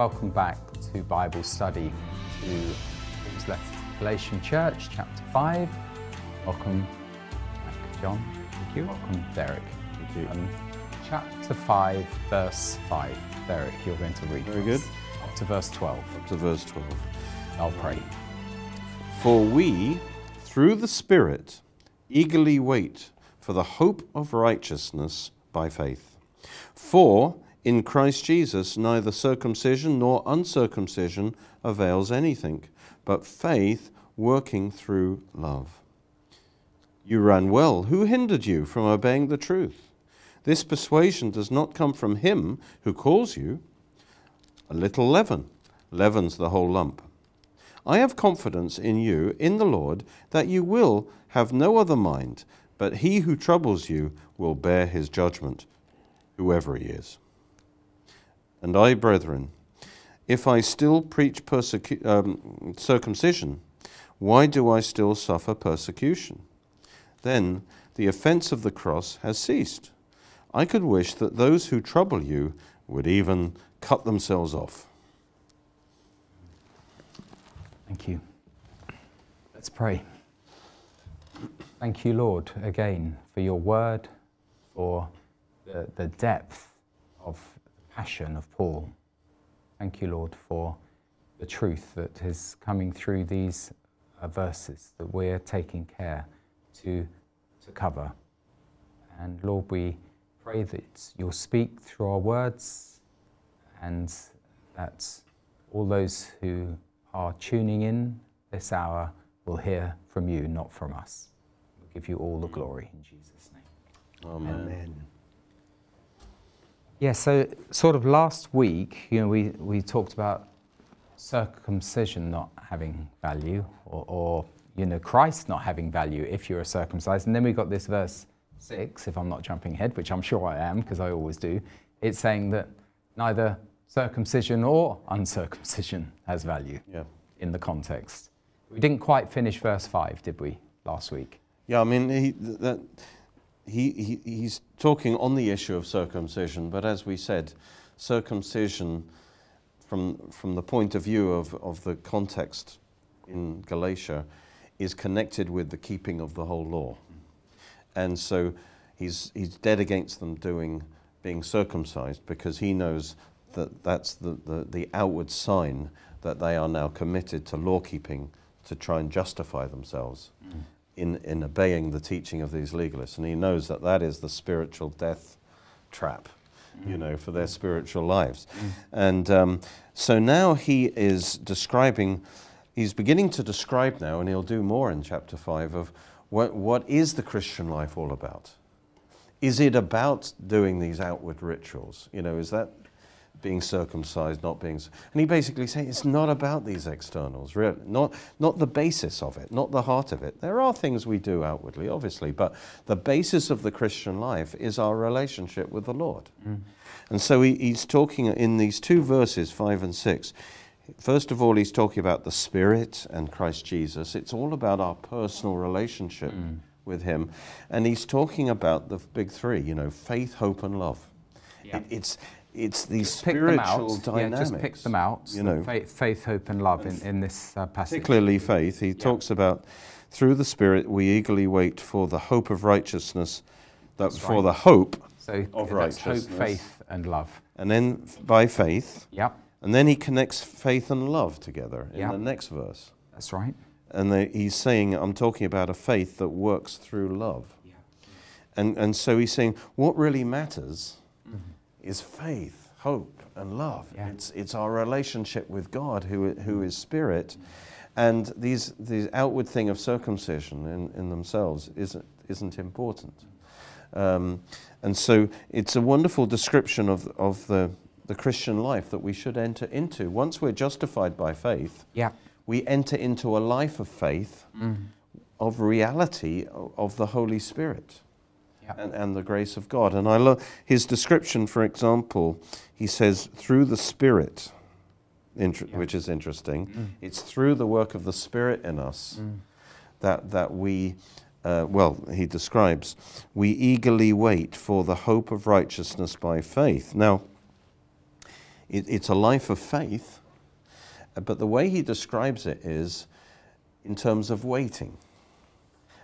Welcome back to Bible study to Paul's letter to Galatian Church, chapter 5. Welcome back, John. Thank you. Welcome, Derek. Thank you. Um, chapter 5, verse 5. Derek, you're going to read. Very for good. Up to verse 12. Up to verse 12. I'll pray. For we, through the Spirit, eagerly wait for the hope of righteousness by faith. For in Christ Jesus neither circumcision nor uncircumcision avails anything, but faith working through love. You ran well. Who hindered you from obeying the truth? This persuasion does not come from him who calls you. A little leaven leavens the whole lump. I have confidence in you, in the Lord, that you will have no other mind, but he who troubles you will bear his judgment, whoever he is. And I, brethren, if I still preach persecu- um, circumcision, why do I still suffer persecution? Then the offense of the cross has ceased. I could wish that those who trouble you would even cut themselves off. Thank you. Let's pray. Thank you, Lord, again for your word, for the, the depth of passion of Paul. Thank you, Lord, for the truth that is coming through these uh, verses that we're taking care to, to cover. And Lord, we pray that you'll speak through our words and that all those who are tuning in this hour will hear from you, not from us. We'll give you all the glory in Jesus' name. Amen. Yeah, so sort of last week, you know, we, we talked about circumcision not having value or, or, you know, Christ not having value if you're circumcised. And then we got this verse six, if I'm not jumping ahead, which I'm sure I am because I always do. It's saying that neither circumcision or uncircumcision has value Yeah. in the context. We didn't quite finish verse five, did we, last week? Yeah, I mean, he, that, he, he, he's talking on the issue of circumcision, but as we said, circumcision, from, from the point of view of, of the context in Galatia, is connected with the keeping of the whole law. And so he's, he's dead against them doing, being circumcised because he knows that that's the, the, the outward sign that they are now committed to law keeping to try and justify themselves mm. In, in obeying the teaching of these legalists. And he knows that that is the spiritual death trap, you know, for their spiritual lives. And um, so now he is describing, he's beginning to describe now, and he'll do more in chapter 5, of what, what is the Christian life all about? Is it about doing these outward rituals? You know, is that being circumcised, not being. And he basically says it's not about these externals, really. Not, not the basis of it, not the heart of it. There are things we do outwardly, obviously, but the basis of the Christian life is our relationship with the Lord. Mm. And so he, he's talking in these two verses, 5 and 6. First of all, he's talking about the Spirit and Christ Jesus. It's all about our personal relationship mm. with Him. And he's talking about the big three, you know, faith, hope, and love. Yeah. It, it's, it's these Pick them spiritual out. dynamics. Yeah, just pick them out. You know, faith, faith hope, and love in, in this uh, passage. particularly faith. He talks about through the Spirit we eagerly wait for the hope of righteousness, that That's for right. the hope, So of that's hope, faith, and love. and then by faith, Yep, and then he connects faith and love together in Yeah. the next verse. that's right. And the, he's saying, I'm talking about a faith that works through love. Yeah. And, and so he's saying, what really matters is faith, hope, and love. Yeah. It's, it's our relationship with God, who, who is spirit. And these, these outward thing of circumcision in, in themselves isn't, isn't important. Um, and so it's a wonderful description of, of the, the Christian life that we should enter into. Once we're justified by faith, Yeah. we enter into a life of faith, of reality of the Holy Spirit Yeah. and, and the grace of God. And I love his description, for example, he says, through the Spirit, inter- Yeah. which is interesting. It's through the work of the Spirit in us that, that we, uh, well, he describes, we eagerly wait for the hope of righteousness by faith. Now, it, it's a life of faith, but the way he describes it is in terms of waiting.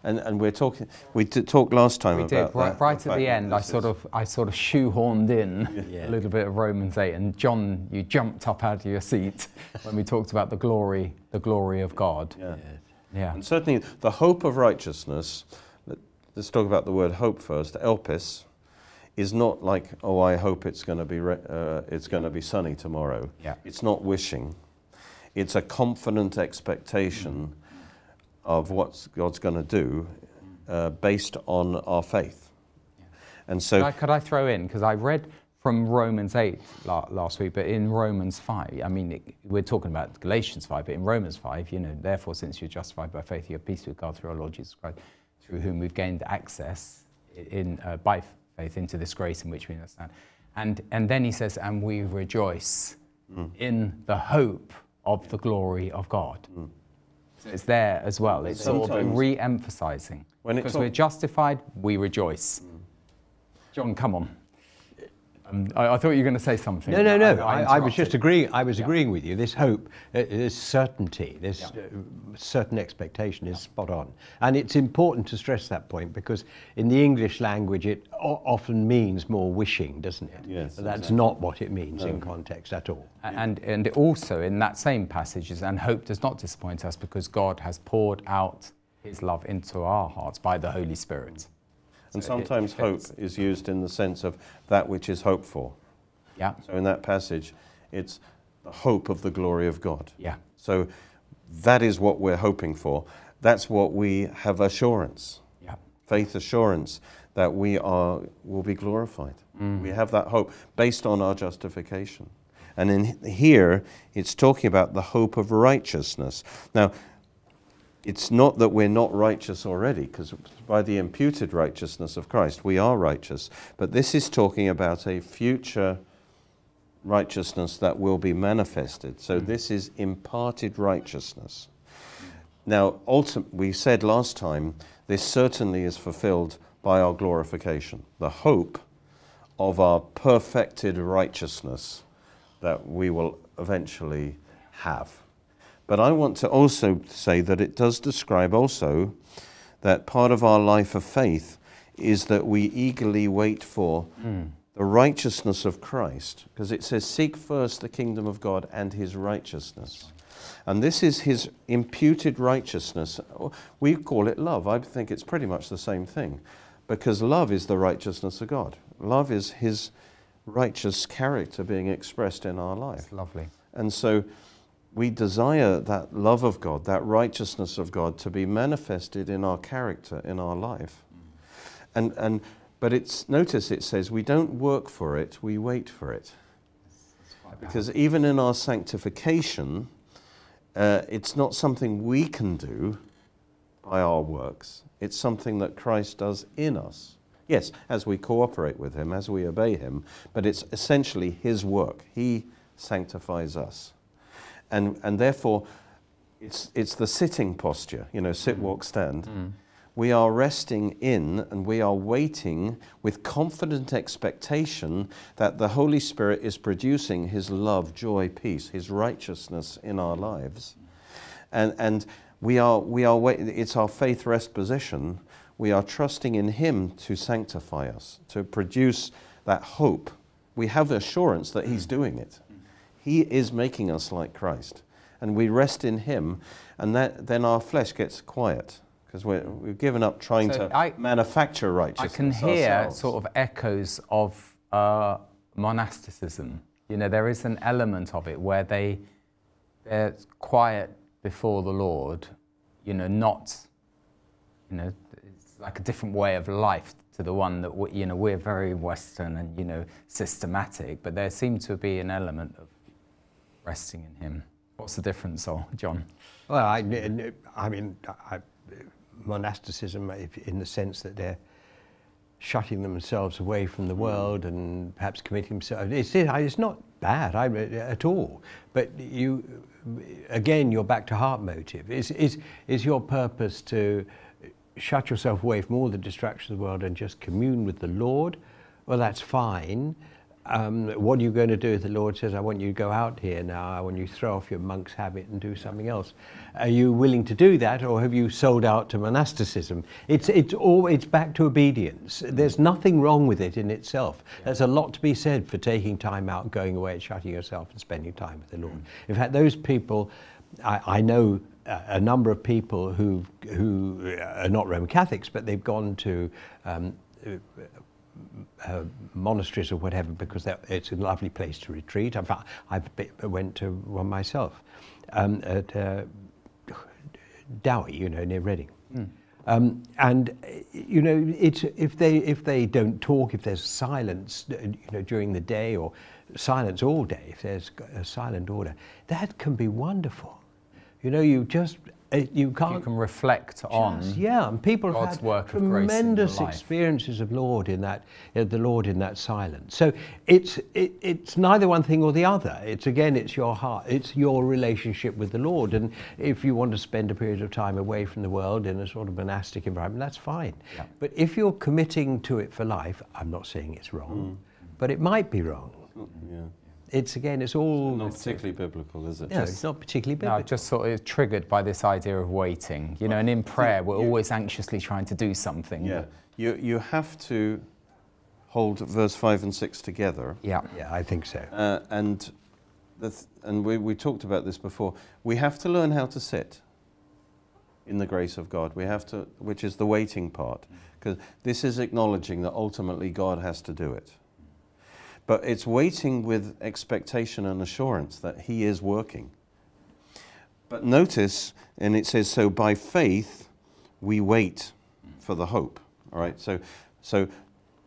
And, and we're talking, we did talk last time We about did right, that, right at the end. I sort of I sort of shoehorned in Yeah. a little bit of Romans eight, and John, you jumped up out of your seat when we talked about the glory, the glory of God. Yeah. Yeah, And certainly the hope of righteousness, let- let's talk about the word hope first, elpis, is not like, oh, I hope it's going to be, re- uh, it's going to be sunny tomorrow. Yeah. It's not wishing. It's a confident expectation of what God's going to do uh, based on our faith. And so, Could I, could I throw in because I read from Romans eight la- last week, but in Romans five, I mean, it, we're talking about Galatians five, but in Romans five, you know, therefore, since you're justified by faith, you have peace with God through our Lord Jesus Christ, through whom we've gained access in uh, by faith into this grace in which we understand. And and then he says, and we rejoice in the hope of the glory of God. So it's there as well. It's sort of re-emphasizing. Because we're justified, we rejoice. John, come on. Um, I, I thought you were going to say something. No, no, no. I, I, I was just agreeing. I was Yeah. agreeing with you. This hope, uh, this certainty, this Yeah. uh, certain expectation is spot on, and it's important to stress that point because in the English language it o- often means more wishing, doesn't it? Yes, But that's exactly. not what it means in context at all. And, and also in that same passage is, and hope does not disappoint us because God has poured out his love into our hearts by the Holy Spirit. And So it- it sometimes hope is used in the sense of that which is hoped for. Yeah, So in that passage, it's the hope of the glory of God. yeah, So that is what we're hoping for. That's what we have assurance, yeah. faith assurance that we are will be glorified. Mm. We have that hope based on our justification. And in here it's talking about the hope of righteousness. Now it's not that we're not righteous already, because by the imputed righteousness of Christ, we are righteous. But this is talking about a future righteousness that will be manifested. So mm. this is imparted righteousness. Now, we said last time, this certainly is fulfilled by our glorification, the hope of our perfected righteousness that we will eventually have. But I want to also say that it does describe also that part of our life of faith is that we eagerly wait for hmm. the righteousness of Christ, because it says, Seek first the kingdom of God and his righteousness. And this is his imputed righteousness. We call it love. I think it's pretty much the same thing, because love is the righteousness of God. Love is his righteous character being expressed in our life. It's lovely. And so we desire that love of God, that righteousness of God to be manifested in our character, in our life. And, and, but it's, notice it says we don't work for it, we wait for it. Because even in our sanctification, uh, it's not something we can do by our works, it's something that Christ does in us. Yes, as we cooperate with Him, as we obey Him, but it's essentially His work. He sanctifies us. And, and therefore, it's, it's the sitting posture, you know, sit, mm. walk, stand. Mm. We are resting in and we are waiting with confident expectation that the Holy Spirit is producing His love, joy, peace, His righteousness in our lives. And, and we are, we are wait, it's our faith rest position. We are trusting in Him to sanctify us, to produce that hope. We have assurance that He's mm. doing it. He is making us like Christ. And we rest in Him, and that, then our flesh gets quiet because we've given up trying So to I- manufacture righteousness. I can hear ourselves. sort of echoes of uh, monasticism. You know, there is an element of it where they they're quiet before the Lord. You know, not you know, it's like a different way of life to the one that we, you know we're very Western and you know systematic. But there seemed to be an element of resting in Him. What's the difference, oh, John? Well, I, I mean, I, monasticism, in the sense that they're shutting themselves away from the world and perhaps committing themselves. It's, it's not bad I, at all. But you, again, you're back to heart motive. Is, is, is your purpose to shut yourself away from all the distractions of the world and just commune with the Lord? Well, that's fine. Um, what are you going to do if the Lord says, I want you to go out here now, I want you to throw off your monk's habit and do something else? Are you willing to do that, or have you sold out to monasticism? It's, it's, all, it's back to obedience. There's nothing wrong with it in itself. There's a lot to be said for taking time out, going away, and shutting yourself, and spending time with the Lord. In fact, those people, I, I know a number of people who who are not Roman Catholics, but they've gone to um, uh, monasteries or whatever because it's a lovely place to retreat. I've, I went to one myself um, at uh, Douai, you know, near Reading. Mm. Um, and you know, it's, if they if they don't talk, if there's silence, you know, during the day or silence all day, if there's a silent order, that can be wonderful. You know, you just you can't. You can reflect just, on. Yeah, and people God's have had tremendous experiences of Lord in that, uh, the Lord in that silence. So it's it, it's neither one thing or the other. It's again, it's your heart, it's your relationship with the Lord. And if you want to spend a period of time away from the world in a sort of monastic environment, that's fine. Yeah. But if you're committing to it for life, I'm not saying it's wrong, mm. but it might be wrong. Yeah it's again, it's all not particularly biblical, is it? No, just, it's not particularly biblical. No, just sort of triggered by this idea of waiting. You know, and in prayer, we're always anxiously trying to do something. Yeah, you you have to hold verse five and six together. Yeah, yeah, I think so. Uh, and th- and we we talked about this before. We have to learn how to sit in the grace of God. We have to, which is the waiting part, because this is acknowledging that ultimately God has to do it. But it's waiting with expectation and assurance that He is working. But notice, and it says, so by faith we wait for the hope. All right, so, so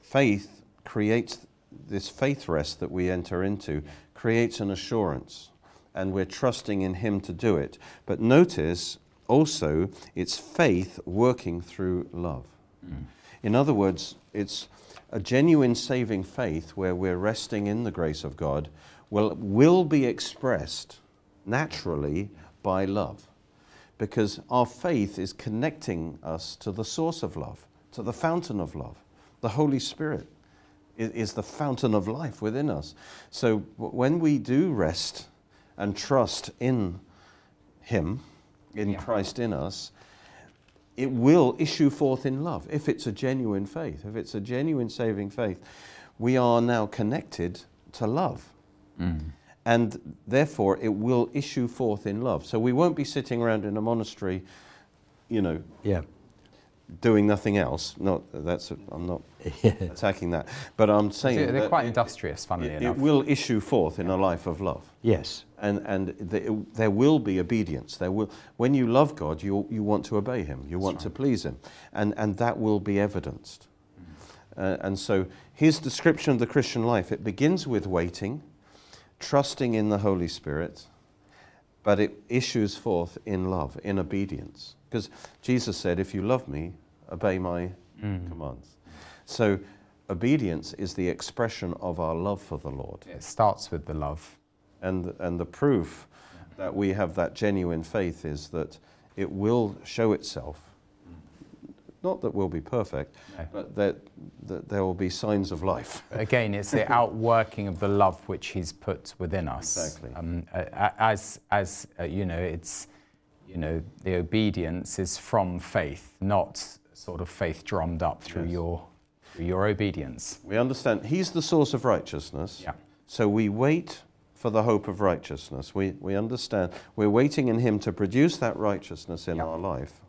faith creates this faith rest that we enter into, creates an assurance, and we're trusting in Him to do it. But notice also, it's faith working through love. Mm. In other words, it's a genuine saving faith where we're resting in the grace of God will, will be expressed naturally by love. Because our faith is connecting us to the source of love, to the fountain of love. The Holy Spirit is, is the fountain of life within us. So when we do rest and trust in Him, in yeah. Christ in us, it will issue forth in love if it's a genuine faith, if it's a genuine saving faith. We are now connected to love. Mm. And therefore, it will issue forth in love. So we won't be sitting around in a monastery, you know, yeah doing nothing else. Not that's I'm not attacking that, but I'm saying they're quite industrious. Funnily it, enough, it will issue forth in a life of love. Yes, and and the, there will be obedience. There will when you love God, you you want to obey Him. You want right. to please Him, and and that will be evidenced. Mm-hmm. Uh, and so his description of the Christian life it begins with waiting, trusting in the Holy Spirit, but it issues forth in love, in obedience. Because Jesus said, If you love me, obey my mm. commands. So obedience is the expression of our love for the Lord. It starts with the love. And, and the proof that we have that genuine faith is that it will show itself. Not that we'll be perfect, no. but that, that there will be signs of life. Again, it's the outworking of the love which He's put within us. Exactly. Um, as, as uh, you know, it's you know, the obedience is from faith, not sort of faith drummed up through yes. your through your obedience. We understand He's the source of righteousness. Yeah. So we wait for the hope of righteousness. We, we understand we're waiting in Him to produce that righteousness in yeah. our life.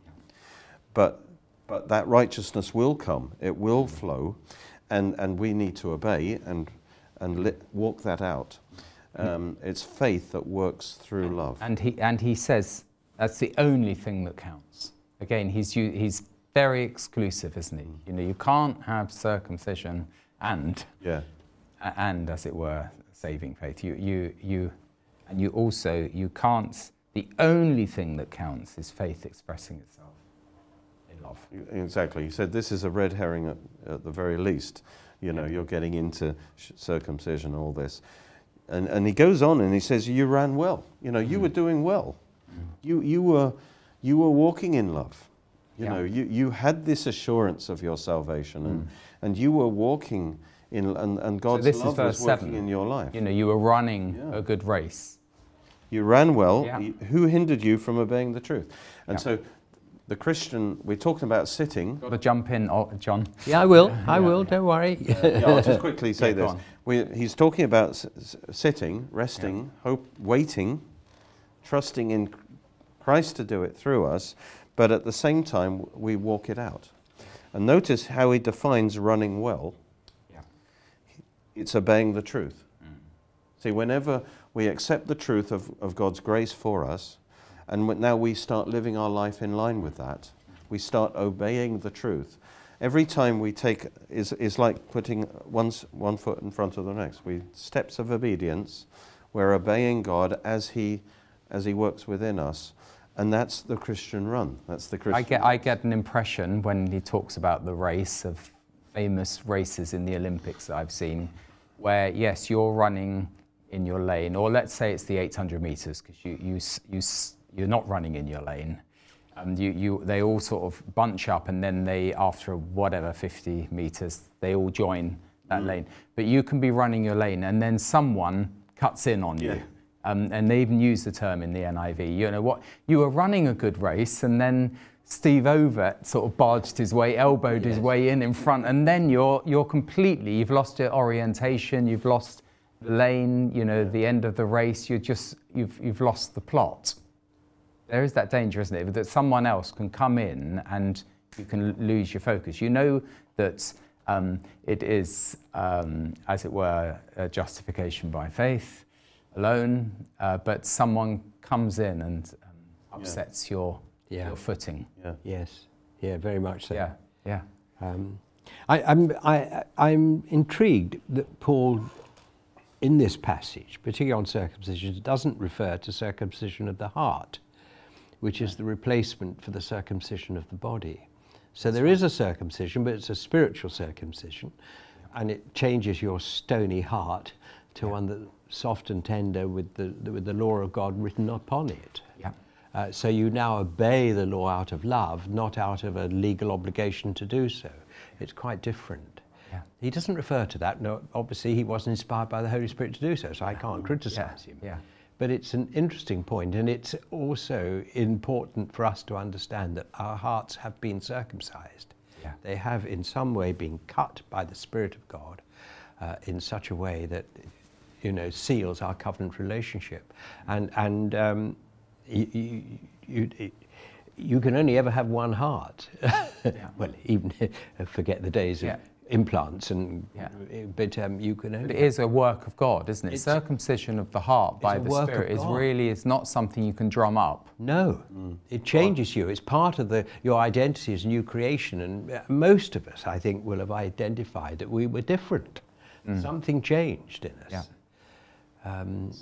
But, but that righteousness will come, it will flow, and, and we need to obey and, and li- walk that out. Um, it's faith that works through love. And he, and he says, that's the only thing that counts. Again, he's, he's very exclusive, isn't he? You know, you can't have circumcision and, yeah. and as it were, saving faith. You, you, you, and you also, you can't, the only thing that counts is faith expressing itself in love. Exactly. He said this is a red herring at, at the very least. You know, you're getting into circumcision, all this. And, and he goes on and he says, You ran well. You know, you mm. were doing well. You, you, were, you were walking in love. You yeah. know, you, you had this assurance of your salvation and, mm. and you were walking in, and, and God's this is love verse was working 7. in your life. You know, you were running Yeah. a good race. You ran well. Yeah. Who hindered you from obeying the truth? And Yeah. so, the Christian, we're talking about sitting. Got to jump in, oh, John. Yeah, I will. I Yeah. will. Don't worry. yeah, I'll just quickly say Yeah, this. We, he's talking about s- s- sitting, resting, hope, waiting, trusting in Christ to do it through us, but at the same time, we walk it out. And notice how he defines running well Yeah. It's obeying the truth. Mm. See, whenever we accept the truth of, of God's grace for us, and now we start living our life in line with that, we start obeying the truth. Every time we take is, is like putting one, one foot in front of the next. We steps of obedience. We're obeying God as He as He works within us, and that's the Christian run. That's the Christian. I get, I get an impression when he talks about the race of famous races in the Olympics that I've seen, where yes, you're running in your lane, or let's say it's the 800 meters, because you, you, you, you're not running in your lane. Um, you, you, they all sort of bunch up, and then they, after whatever 50 meters, they all join that lane. But you can be running your lane, and then someone cuts in on Yeah. you. Um, and they even use the term in the NIV. You know what? You were running a good race, and then Steve Ovett sort of barged his way, elbowed his way in in front, and then you're you're completely you've lost your orientation, you've lost the lane. You know the end of the race. You're just you've you've lost the plot. There is that danger, isn't it? That someone else can come in and you can lose your focus. You know that um, it is, um, as it were, a justification by faith alone, uh, but someone comes in and um, upsets your, Yeah. your footing. Yeah. yes. Yeah, very much so. Yeah, yeah. Um, I, I'm, I, I'm intrigued that Paul, in this passage, particularly on circumcision, doesn't refer to circumcision of the heart, which is the replacement for the circumcision of the body. So there is a circumcision, but it's a spiritual circumcision, and it changes your stony heart to one that's soft and tender with the, with the law of God written upon it. Yeah. Uh, so you now obey the law out of love, not out of a legal obligation to do so. It's quite different. Yeah. He doesn't refer to that. No, obviously he wasn't inspired by the Holy Spirit to do so, so I can't criticize him. yeah. But it's an interesting point, and it's also important for us to understand that our hearts have been circumcised. Yeah. They have, in some way, been cut by the Spirit of God uh, in such a way that, you know, seals our covenant relationship. And and um, you, you, you, you can only ever have one heart. well, even forget the days of implants, and Yeah. but um, you can only. But it is a work of God, isn't it? It's- Circumcision of the heart by the Spirit is really is not something you can drum up. No, it changes you. It's part of the, your identity as a new creation. And uh, most of us, I think, will have identified that we were different. Something changed in us. Yeah. Um,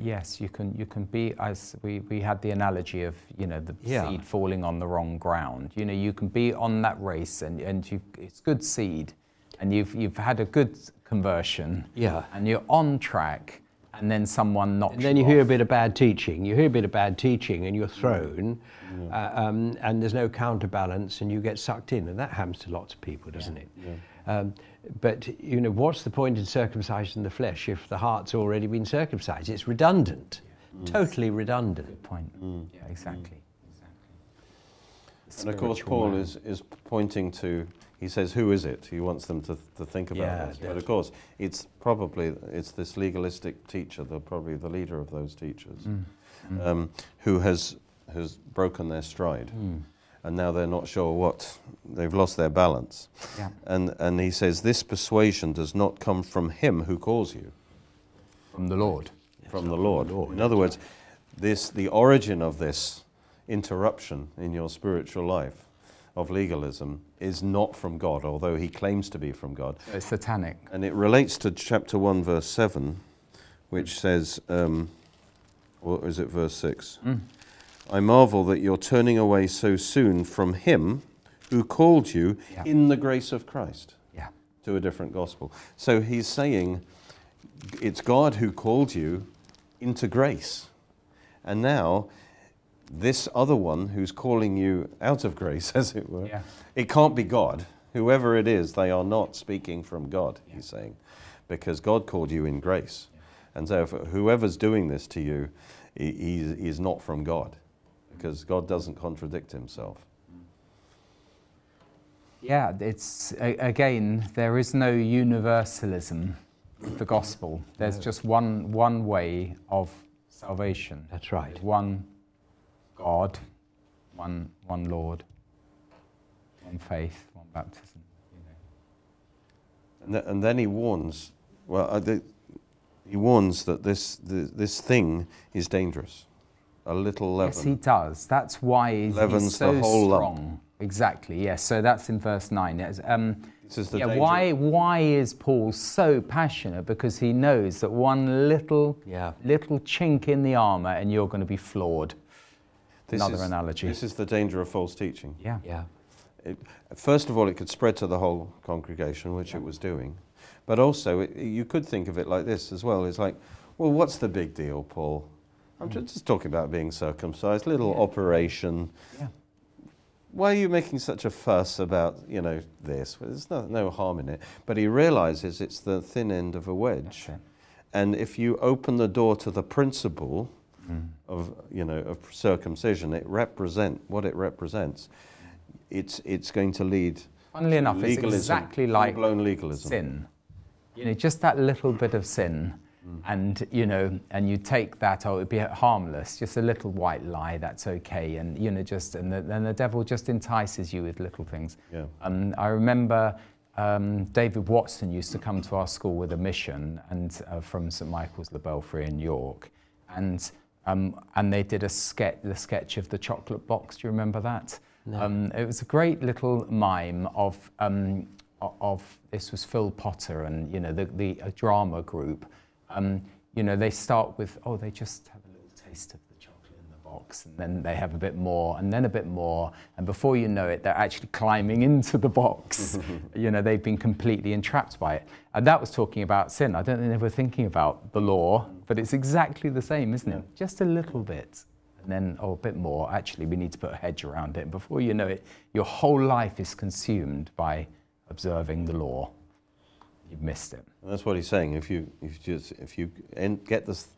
yes, you can you can be as we, we had the analogy of you know the Yeah. seed falling on the wrong ground. You know you can be on that race and and you it's good seed, and you've you've had a good conversion. Yeah. And you're on track, and then someone knocks. and then you hear a bit of bad teaching. You hear a bit of bad teaching and you're thrown, uh, um, and there's no counterbalance, and you get sucked in. And that happens to lots of people, doesn't it? Um, but you know, what's the point in circumcising the flesh if the heart's already been circumcised? It's redundant, mm. totally redundant. Good point. Mm. Yeah, exactly. exactly. And of course, Paul man. is, is pointing to, he says, who is it? He wants them to, to think about Yeah, this. But of course, it's probably, it's this legalistic teacher, the, probably the leader of those teachers, Mm. um, who has, has broken their stride. And now they're not sure what, they've lost their balance. Yeah. And, and he says, this persuasion does not come from him who calls you, From the Lord. from the Lord. In other words, this, the origin of this interruption in your spiritual life of legalism is not from God, although he claims to be from God. It's satanic. And it relates to chapter 1, verse 7, which says, um, or is it verse 6? I marvel that you're turning away so soon from him who called you Yeah. in the grace of Christ Yeah. to a different gospel. So he's saying it's God who called you into grace. And now, this other one who's calling you out of grace, as it were, Yeah. it can't be God Whoever it is, they are not speaking from God, he's saying, because God called you in grace. And so whoever's doing this to you, is not from God, because God doesn't contradict himself. Yeah, it's again, there is no universalism with the gospel. There's just one one way of salvation. That's right. There's one God, one one Lord, one faith, one baptism. You know. And, th- and then he warns, well, uh, the, he warns that this, the, this thing is dangerous. A little leaven. Yes, he does. That's why he's, Leavens he's so the whole lump. strong. Exactly. Yes. So that's in verse nine. Um, This is the yeah. danger. Why? Why is Paul so passionate? Because he knows that one little Yeah. little chink in the armor, and you're going to be flawed. This Another is- analogy. This is the danger of false teaching. Yeah. Yeah. It, first of all, it could spread to the whole congregation, which it was doing. But also, it, you could think of it like this as well. It's like, well, what's the big deal, Paul? I'm ju- just talking about being circumcised, little. Yeah. operation. Yeah. Why are you making such a fuss about, you know, this? Well, there's no, no harm in it. But he realizes it's the thin end of a wedge. It. And if you open the door to the principle Mm. of, you know, of circumcision, it represent what it represents. It's, it's going to lead Funnily enough, it's exactly like blown legalism. sin. You know, just that little bit of sin, Mm. and you know, and you take that, oh, it'd be harmless, just a little white lie, that's okay, and you know, just and the, and the devil just entices you with little things. Yeah. Um, I remember um, David Watson used to come to our school with a mission, and uh, from St Michael's the Belfrey in York, and um, and they did a sketch, the sketch of the chocolate box. Do you remember that? Um, it was a great little mime of um, of this was Phil Potter and you know the the a drama group. Um, you know they start with oh they just have a little taste of the chocolate in the box and then they have a bit more and then a bit more and before you know it they're actually climbing into the box. you know they've been completely entrapped by it. And that was talking about sin. I don't think they were thinking about the law, but it's exactly the same, isn't it? Just a little bit and then oh a bit more actually we need to put a hedge around it and before you know it your whole life is consumed by observing the law you've missed it And that's what he's saying. If you, if you, just, if you en- get this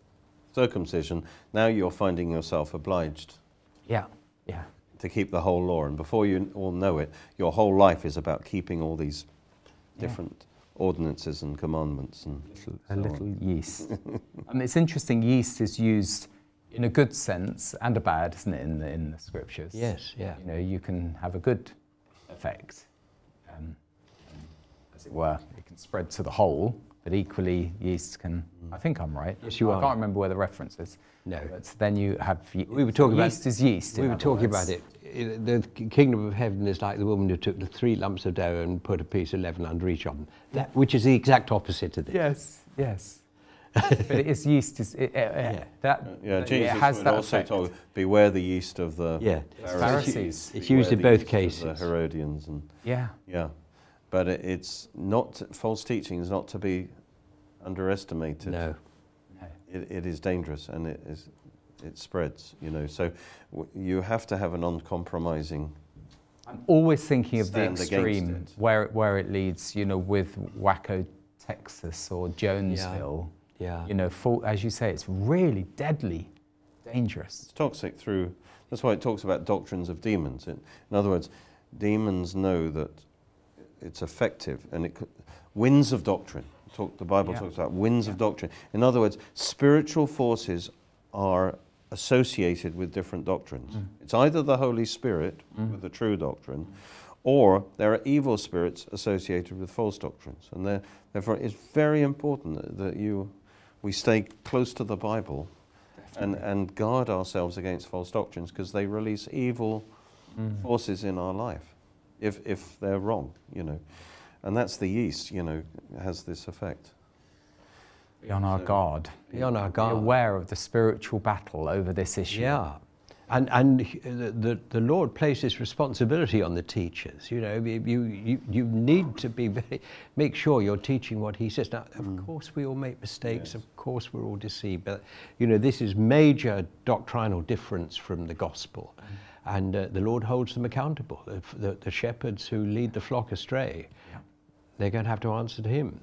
circumcision, now you're finding yourself obliged yeah yeah to keep the whole law. And before you all know it, your whole life is about keeping all these Yeah. different ordinances and commandments. And a so on. little yeast and it's interesting yeast is used in a good sense and a bad isn't it in the, in the scriptures Yes, yeah. you know you can have a good effect um, as it were it can spread to the whole but equally yeast can i think i'm right Yes, you i are. can't remember where the reference is No. but then you have ye- We were talking about- yeast is yeast We were talking words. about it. The kingdom of heaven is like the woman who took the three lumps of dough and put a piece of leaven under each of them, that, which is the exact opposite of this. yes yes but it is yeast is it, uh, Yeah. that Yeah, it Jesus has would that also effect. told, beware the yeast of the Yeah. Pharisees. It's beware used in both cases. The Herodians and yeah yeah, but it's not false teaching is not to be underestimated. No. no. it, it is dangerous and it is it spreads you know so w- you have to have an uncompromising I'm always thinking of the Stand extreme it. where where it leads, you know, with Waco, Texas or Jonesville. Yeah. You know, full, as you say, it's really deadly, dangerous. it's toxic through that's why it talks about doctrines of demons in, in other words demons know that it's effective and it winds of doctrine. Talk, the bible Yeah. talks about winds of doctrine. In other words spiritual forces are associated with different doctrines. Mm. it's either the holy spirit with the true doctrine or there are evil spirits associated with false doctrines. And therefore it's very important that, that you we stay close to the bible and, and guard ourselves against false doctrines because they release evil Mm. forces in our life if, if they're wrong, you know. And that's the yeast, you know, has this effect. Be on our So- guard. Be on our Be guard. aware of the spiritual battle over this issue. Yeah. And, and the, the, the Lord places responsibility on the teachers. You know, you, you, you need to be very, make sure you're teaching what He says. Now, of mm. course, we all make mistakes. Of course, we're all deceived. But, you know, this is major doctrinal difference from the gospel. Mm. And uh, the Lord holds them accountable. The, the, the, shepherds who lead the flock astray, yeah. they're going to have to answer to Him.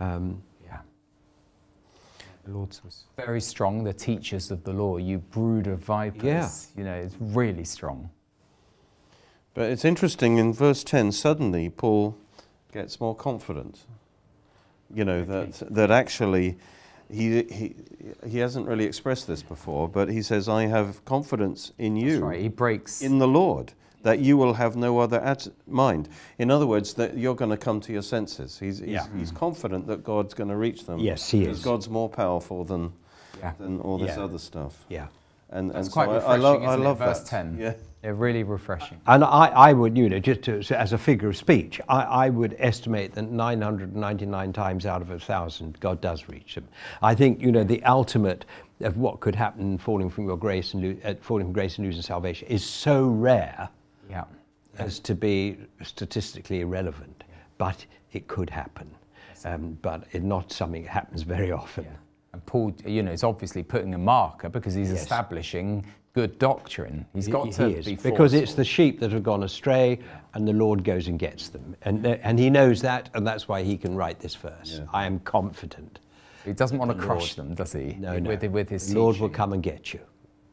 Um, yeah. The Lord was very strong. The teachers of the law, you brood of vipers. Yeah. You know, it's really strong. But it's interesting in verse 10, suddenly Paul gets more confident. You know, okay. that, that actually he, he, he hasn't really expressed this before, but he says, I have confidence in you. Right. He breaks. In the Lord, that you will have no other at mind. In other words, that you're going to come to your senses. He's, he's, yeah. he's confident that God's going to reach them. Yes, he is. God's more powerful than, yeah. than all this yeah. other stuff. Yeah. And, That's and quite so refreshing, I, I, lo- I love Verse that. 10. Yeah. They're really refreshing. And I, I would, you know, just to, as a figure of speech, I, I would estimate that 999 times out of a thousand, God does reach them. I think, you know, the ultimate of what could happen falling from your grace and lo- uh, falling from grace and losing salvation is so rare yeah. as to be statistically irrelevant. Yeah. But it could happen. Um, but it's not something that happens very often. And Paul, you know, is obviously putting a marker because he's yes. establishing good doctrine. He's got he, to he is, be because it's the sheep that have gone astray, and the Lord goes and gets them, and uh, and he knows that, and that's why he can write this verse. Yeah. I am confident. He doesn't want to crush Lord, them, does he? No, no. With, with his the Lord will come and get you.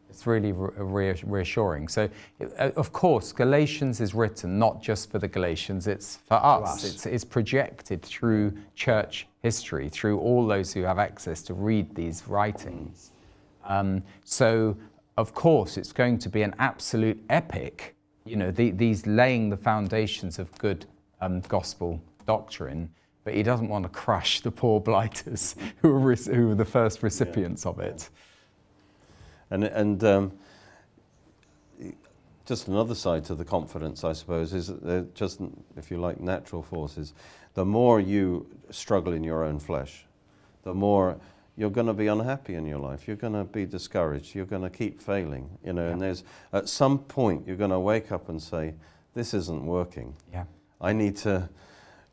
It's really reassuring. So, uh, of course, Galatians is written not just for the Galatians, it's for us. us. It's, it's projected through church history, through all those who have access to read these writings. Um, so, of course, it's going to be an absolute epic, you know, the, these laying the foundations of good um, gospel doctrine. But he doesn't want to crush the poor blighters who were, who were the first recipients yeah. of it. And, and um, just another side to the confidence, I suppose, is just, if you like, natural forces. The more you struggle in your own flesh, the more you're going to be unhappy in your life. You're going to be discouraged. You're going to keep failing. You know, yeah. and there's at some point you're going to wake up and say, "This isn't working. Yeah. I need to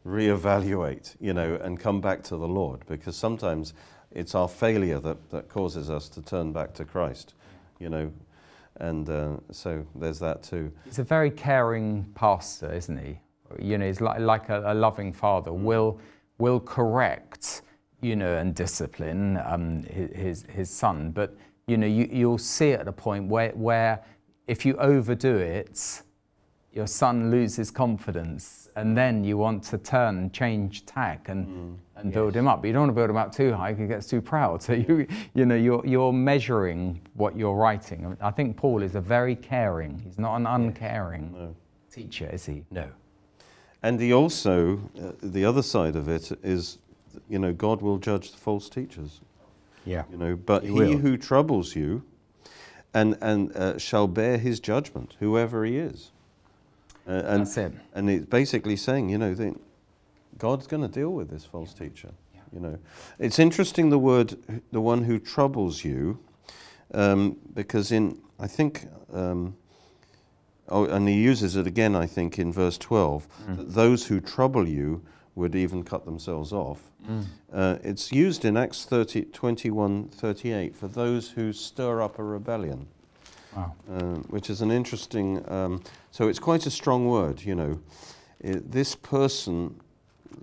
reevaluate." You know, and come back to the Lord because sometimes it's our failure that, that causes us to turn back to Christ, you know. And uh, so there's that too. He's a very caring pastor, isn't he? You know, he's like, like a, a loving father, mm. will, will correct, you know, and discipline um, his, his son. But, you know, you, you'll see at a point where, where if you overdo it, your son loses confidence and then you want to turn and change tack and, mm, and yes. build him up. But you don't want to build him up too high because he gets too proud. So you, you know, you're, you're measuring what you're writing. I think Paul is a very caring, he's not an uncaring no. teacher, is he? No. And he also, uh, the other side of it is, you know, God will judge the false teachers. Yeah. You know, but he, he who troubles you and, and uh, shall bear his judgment, whoever he is. Uh, and, That's it. And it's basically saying, you know, that God's going to deal with this false yeah. teacher. Yeah. You know, it's interesting the word, the one who troubles you, um, because in I think, um, oh, and he uses it again. I think in verse twelve, mm. that those who trouble you would even cut themselves off. Mm. Uh, it's used in Acts 30, 21, 38 for those who stir up a rebellion. Wow. Uh, which is an interesting, um, so it's quite a strong word, you know. It, this person,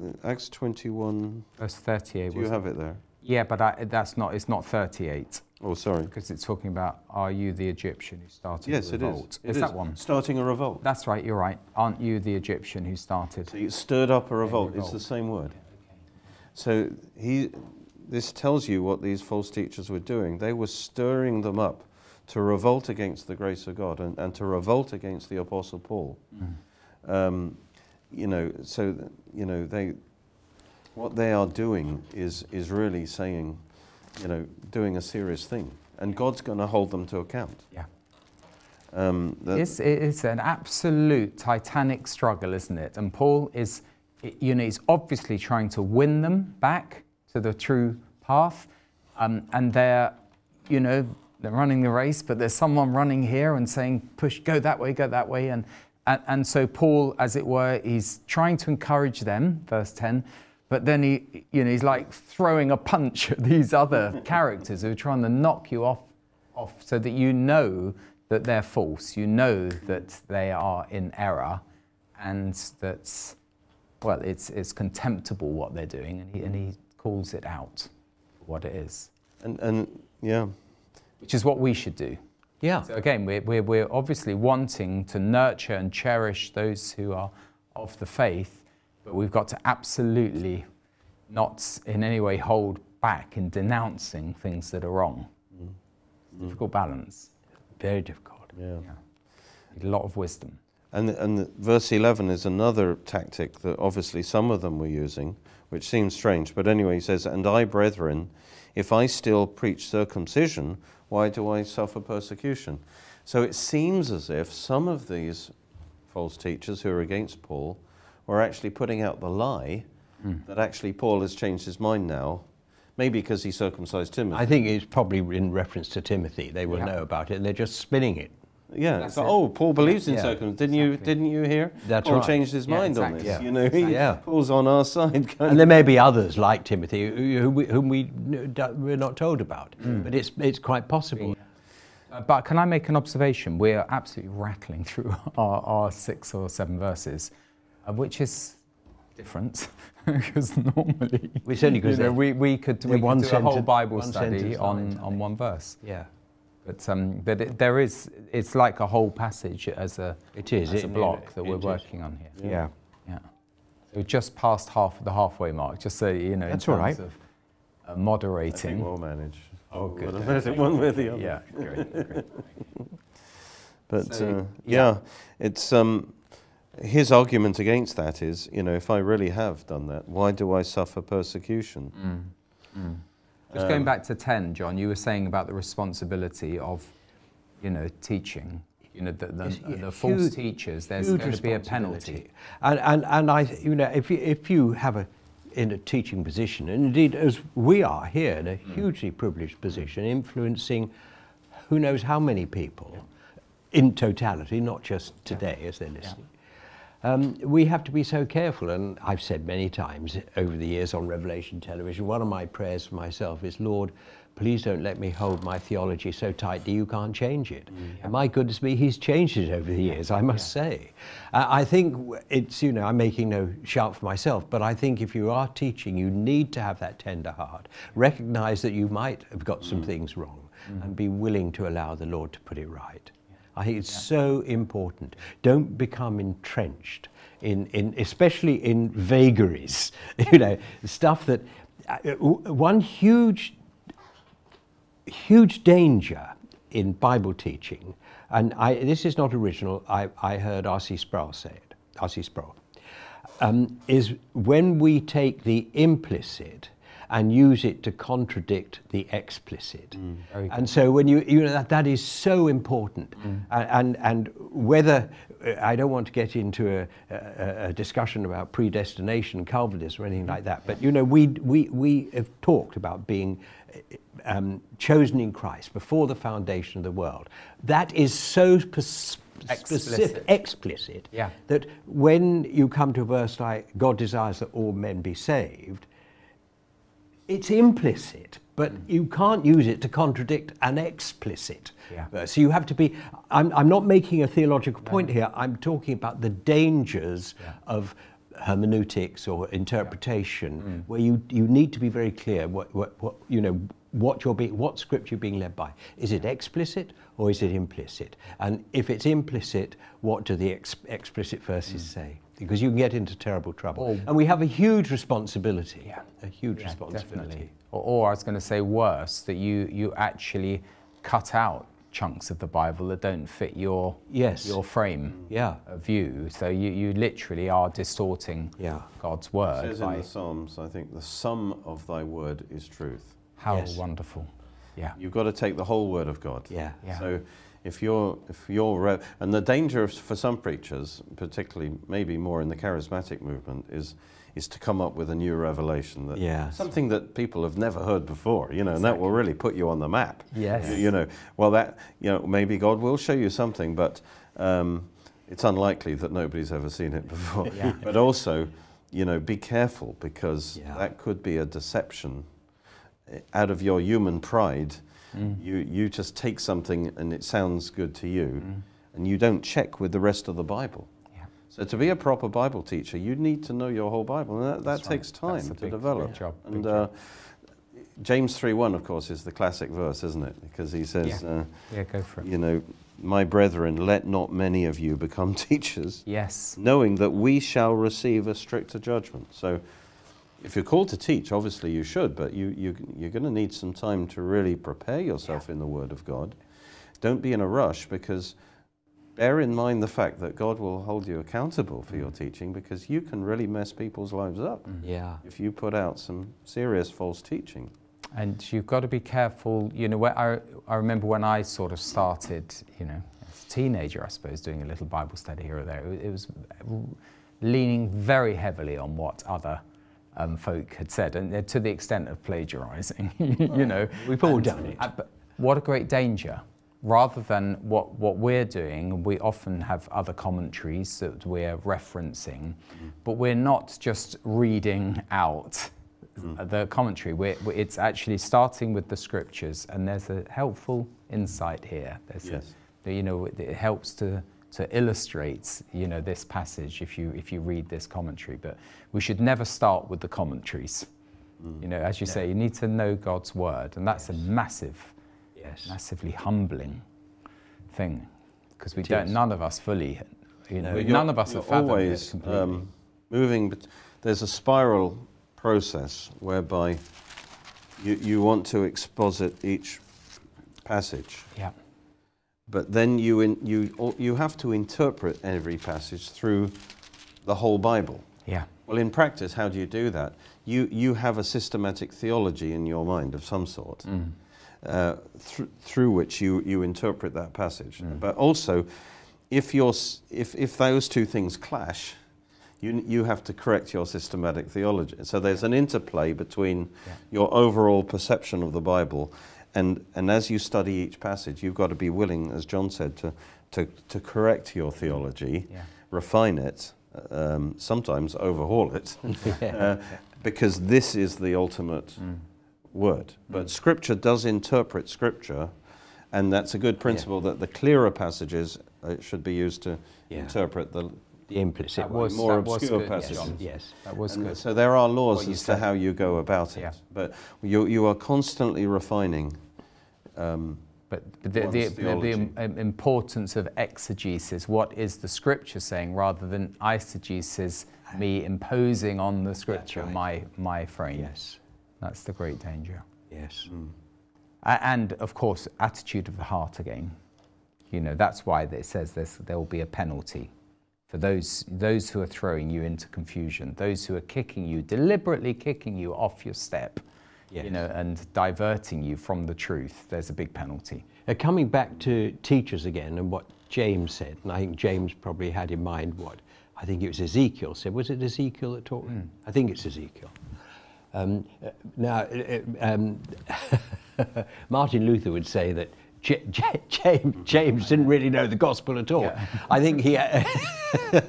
uh, Acts 21. Verse 38. Do you have it there? Yeah, but I, that's not, it's not 38. Oh, sorry. Because it's talking about, are you the Egyptian who started yes, the revolt? Yes, it is. Is that one? Starting a revolt. That's right, you're right. Aren't you the Egyptian who started? So you stirred up a revolt. A revolt. It's the same word. So he, this tells you what these false teachers were doing. They were stirring them up to revolt against the grace of God and, and to revolt against the Apostle Paul. Mm. Um, you know, so, you know, they, what they are doing is, is really saying, you know, doing a serious thing. And God's going to hold them to account. Yeah. Um, it's, it's an absolute titanic struggle, isn't it? And Paul is, you know, he's obviously trying to win them back to the true path. Um, and they're, you know, they're running the race, but there's someone running here and saying, push, go that way, go that way. And, and, and so Paul, as it were, he's trying to encourage them, verse 10, but then he, you know, he's like throwing a punch at these other characters who are trying to knock you off, off so that you know that they're false. You know that they are in error, and that, well, it's, it's contemptible what they're doing, and he, and he calls it out what it is, And, and yeah, which is what we should do. Yeah. So again, we're, we're, we're obviously wanting to nurture and cherish those who are of the faith, but we've got to absolutely not in any way hold back in denouncing things that are wrong. Mm. Difficult balance. Very difficult. yeah. Yeah. A lot of wisdom. And, and verse 11 is another tactic that obviously some of them were using, which seems strange. But anyway, he says, And I, brethren, if I still preach circumcision, why do I suffer persecution? So it seems as if some of these false teachers who are against Paul were actually putting out the lie that actually Paul has changed his mind now, maybe because he circumcised Timothy. I think it's probably in reference to Timothy. They will Yeah. know about it they're just spinning it. Yeah, That's but, it. oh, Paul believes in Yeah, circumcision. Didn't you? Didn't you hear? That's Paul right. changed his Yeah, mind on this. Yeah. You know, he, Yeah. Paul's on our side. Kind And of. there may be others like Timothy who, who we, whom we we're not told about. But it's, it's quite possible. Uh, But can I make an observation? We're absolutely rattling through our, our six or seven verses, uh, which is different because normally It's only 'cause you know, we, we could, they're we could one do a whole Bible study on, on one verse. Yeah. But, um, but it, there is, it's like a whole passage as a, It is, as a block it- that it we're is. working on here. Yeah. Yeah. So we're just past half the halfway mark, just so you know, That's in all terms right. of uh, I think moderating. we'll manage. Oh, good. One with it- One with the other. Yeah, great, great. But So, uh, yeah. yeah, it's um, his argument against that is, you know, if I really have done that, why do I suffer persecution? Mm. Just going Um, back to 10, John, you were saying about the responsibility of, you know, teaching. You know, the, the, It's the false huge- teachers, there's going to be a penalty. And, and, and I, you know, if you, if you have a, in a teaching position, and indeed as we are here in a hugely privileged position, influencing who knows how many people in totality, not just today as they're listening. Um, we have to be so careful, and I've said many times over the years on Revelation Television, one of my prayers for myself is, Lord, please don't let me hold my theology so tight that you can't change it. And my goodness me, He's changed it over the years, I must say. Uh, I think it's, you know, I'm making no shout for myself, but I think if you are teaching, you need to have that tender heart. Recognize that you might have got some things wrong and be willing to allow the Lord to put it right. I think it's so important. Don't become entrenched in, in especially in vagaries. You know, stuff that uh, one huge huge danger in Bible teaching, and I, this is not original. I, I heard R.C. Sproul say it. R.C. Sproul um, is when we take the implicit and use it to contradict the explicit. Very And so when you, you know, that, that is so important. And, and, and whether, uh, I don't want to get into a, a, a discussion about predestination, Calvinism or anything like that, but you know, we, we, we have talked about being uh, um, chosen in Christ before the foundation of the world. That is so pers- Explicit. explicit, Yeah. that when you come to a verse like, God desires that all men be saved, it's implicit, but mm. you can't use it to contradict an explicit Yeah. verse. So you have to be. I'm, I'm not making a theological point here. I'm talking about the dangers Yeah. of hermeneutics or interpretation, mm. where you, you need to be very clear what, what, what you know what you're being, what script you're being led by. Is it explicit or is it implicit? And if it's implicit, what do the ex- explicit verses mm. say? Because you can get into terrible trouble. Or- and we have a huge responsibility. Yeah. A huge Yeah, responsibility. definitely. Or, or I was going to say worse, that you, you actually cut out chunks of the Bible that don't fit your, Yes. your frame Yeah. of view. So you, you literally are distorting Yeah. God's It word. says in the Psalms, I think, the sum of thy word is truth. how Yes. wonderful. Yeah. You've got to take the whole word of God. Yeah. Yeah. So if you're, if you're, re- and the danger for some preachers, particularly maybe more in the charismatic movement, is is to come up with a new revelation that Yes. something that people have never heard before, you know, and that will really put you on the map. Yes. You, you know, well that you know maybe God will show you something, but um, it's unlikely that nobody's ever seen it before. Yeah. But also, you know, be careful because Yeah. that could be a deception out of your human pride, You, you just take something and it sounds good to you, and you don't check with the rest of the Bible. Yeah. So to be a proper Bible teacher, you need to know your whole Bible, and that, that That's right. takes time to big- develop. big job, And uh, James 3:1, of course, is the classic verse, isn't it? Because he says, Yeah. uh, Yeah, go for it. you know, my brethren, let not many of you become teachers, Yes. knowing that we shall receive a stricter judgment. So, if you're called to teach, obviously you should, but you, you, you're going to need some time to really prepare yourself in the Word of God. Don't be in a rush because bear in mind the fact that God will hold you accountable for your mm. teaching because you can really mess people's lives up mm-hmm. Yeah. if you put out some serious false teaching. And you've got to be careful. You know, where I, I remember when I sort of started, you know, as a teenager, I suppose, doing a little Bible study here or there, it, it was leaning very heavily on what other um, folk had said, and uh, to the extent of plagiarizing, you know. We've all And, done it. uh, but what a great danger. Rather than what, what we're doing, we often have other commentaries that we're referencing, but we're not just reading out the commentary. We're, it's actually starting with the scriptures, and there's a helpful insight here. There's Yes. that, you know, it helps to, to illustrate, you know, this passage if you, if you read this commentary. But we should never start with the commentaries. You know, as you say, you need to know God's word, and that's a massive, Yes. massively humbling thing, because we It don't. is. None of us fully, you know, none of us have always um, moving. But there's a spiral process whereby you, you want to exposit each passage, yeah, but then you in, you you have to interpret every passage through the whole Bible. yeah, Well, in practice, how do you do that? You you have a systematic theology in your mind of some sort. Mm. uh, thr- through which you, you interpret that passage. Mm. But also, if, you're, if, if those two things clash, you, you have to correct your systematic theology. So there's an interplay between Yeah. your overall perception of the Bible, and, and as you study each passage, you've got to be willing, as John said, to, to, to correct your theology, yeah. refine it, um, sometimes overhaul it, uh, because this is the ultimate Mm. word. But Scripture does interpret Scripture, and that's a good principle that the clearer passages uh, should be used to Yeah. interpret the. The implicit That one. was, more that was obscure good, passages. John. Yes. That was and good. So there are laws What you as to how you go about it, Yeah. but you, you are constantly refining. Um, But the, the, the, the theology. im- im- importance of exegesis, what is the scripture saying, rather than eisegesis, me imposing on the scripture right. my, my frame. Yes. That's the great danger. Yes. A- And of course, attitude of the heart again. You know, that's why it says there's, there will be a penalty for those, those who are throwing you into confusion, those who are kicking you, deliberately kicking you off your step, Yes. you know, and diverting you from the truth. There's a big penalty. Uh, coming back to teachers again and what James said, and I think James probably had in mind what I think it was Ezekiel said. Was it Ezekiel that taught? I think it's Ezekiel. Um, uh, now, uh, um, Martin Luther would say that J- J- James, James didn't really know the gospel at all. Yeah. I think he, that,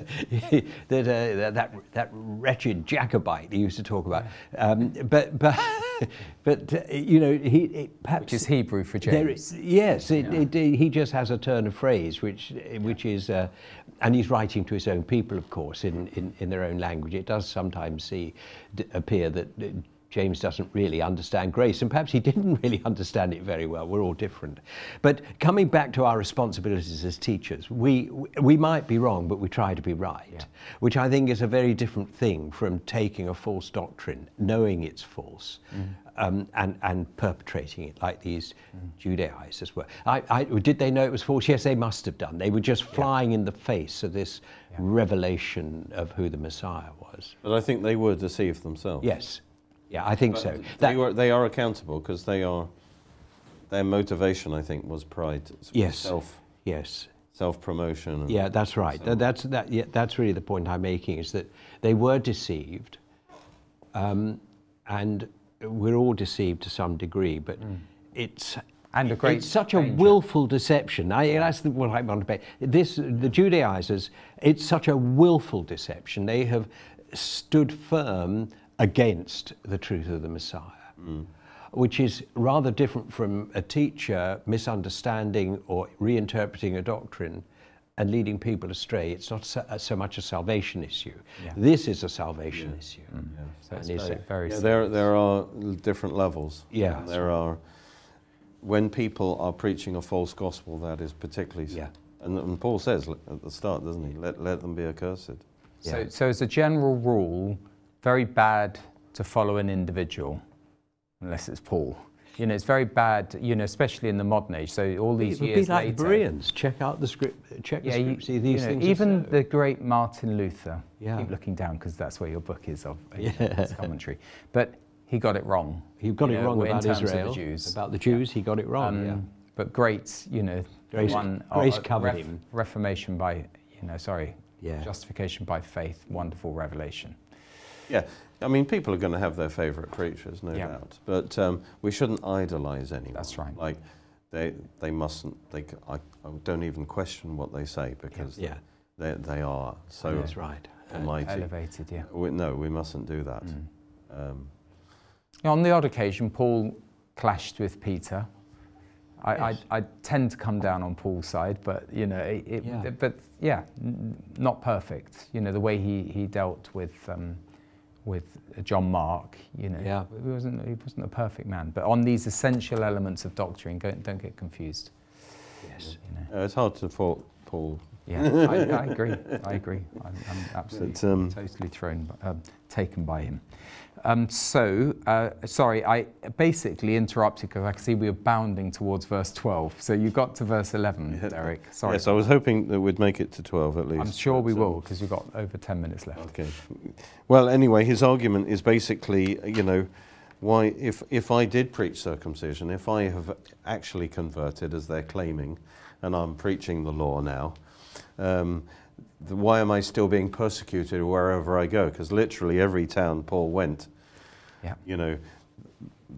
uh, that, that, that wretched Jacobite he used to talk about. Um, but, but, but uh, you know, he it, perhaps Which is Hebrew for there James. is- yes, it, it, he just has a turn of phrase, which, which is, uh, and he's writing to his own people, of course, in, in, in their own language. It does sometimes see, d- appear that uh, James doesn't really understand grace, and perhaps he didn't really understand it very well. We're all different. But coming back to our responsibilities as teachers, we, we might be wrong, but we try to be right, which I think is a very different thing from taking a false doctrine, knowing it's false, um, and, and perpetrating it like these Judaizers were. I, I, did they know it was false? Yes, they must have done. They were just flying in the face of this revelation of who the Messiah was. but I think they were deceived themselves. Yes. Yeah, I think But so. They, were, they are accountable because they are. Their motivation, I think, was pride. It's Yes. Self yes. self promotion. Yeah, that's right. so That's that. Yeah, that's really the point I'm making is that they were deceived, um, and we're all deceived to some degree. But it's And a great it's such a willful deception. I, that's the, what I want to say. This the Judaizers. It's such a willful deception. They have stood firm against the truth of the Messiah. Mm. which is rather different from a teacher misunderstanding or reinterpreting a doctrine and leading people astray. It's not so, uh, so much a salvation issue. Yeah. This is a salvation issue. Mm. So it's And is very, it- very Yeah, there, there are different levels. Yeah. And there are, when people are preaching a false gospel, that is particularly. s- Yeah. And, and Paul says at the start, doesn't he? Let, let them be accursed. So, so as a general rule, very bad to follow an individual, unless it's Paul. You know, it's very bad. You know, especially in the modern age. So all these It would years be like later, the Bereans. Check out the script. Check yeah, the you, script. See you these know, things. even the great Martin Luther. Yeah. Keep looking down because that's where your book is of Yeah. commentary. But he got it wrong. he got it know, wrong about of the Israel. Jews. About the Jews, he got it wrong. Um, yeah. But great, you know, Grace- one grace uh, covered him. Reformation by, you know, sorry, Yeah. justification by faith, wonderful revelation. Yeah. I mean, people are going to have their favourite preachers, no Yeah. doubt. But um, we shouldn't idolise anyone. That's right. Like, they, they mustn't, they, I, I don't even question what they say because yeah, they, they are so that's right. Uh, almighty. Elevated, yeah. We, no, we mustn't do that. Mm. Um, On the odd occasion, Paul clashed with Peter. I, Yes. I, I tend to come down on Paul's side, but you know, it, it, but yeah, n- not perfect. You know, the way he, he dealt with um, with John Mark, you know, Yeah. he wasn't he wasn't a perfect man. But on these essential elements of doctrine, don't, don't get confused. Yes. You know. uh, it's hard to fault Paul. Yeah, I, I agree. I agree. I'm, I'm absolutely But, um, totally thrown, um, taken by him. Um, so, uh, sorry, I basically interrupted because I see we were bounding towards verse 12. So you got to verse 11, Yeah. Derek. Sorry. Yes, I was hoping that we'd make it to 12 at least. I'm sure we um, will because we've got over 10 minutes left. Okay. Well, anyway, his argument is basically, you know, why if if I did preach circumcision, if I have actually converted as they're claiming, and I'm preaching the law now, um, the, why am I still being persecuted wherever I go? Because literally every town Paul went, Yeah. you know,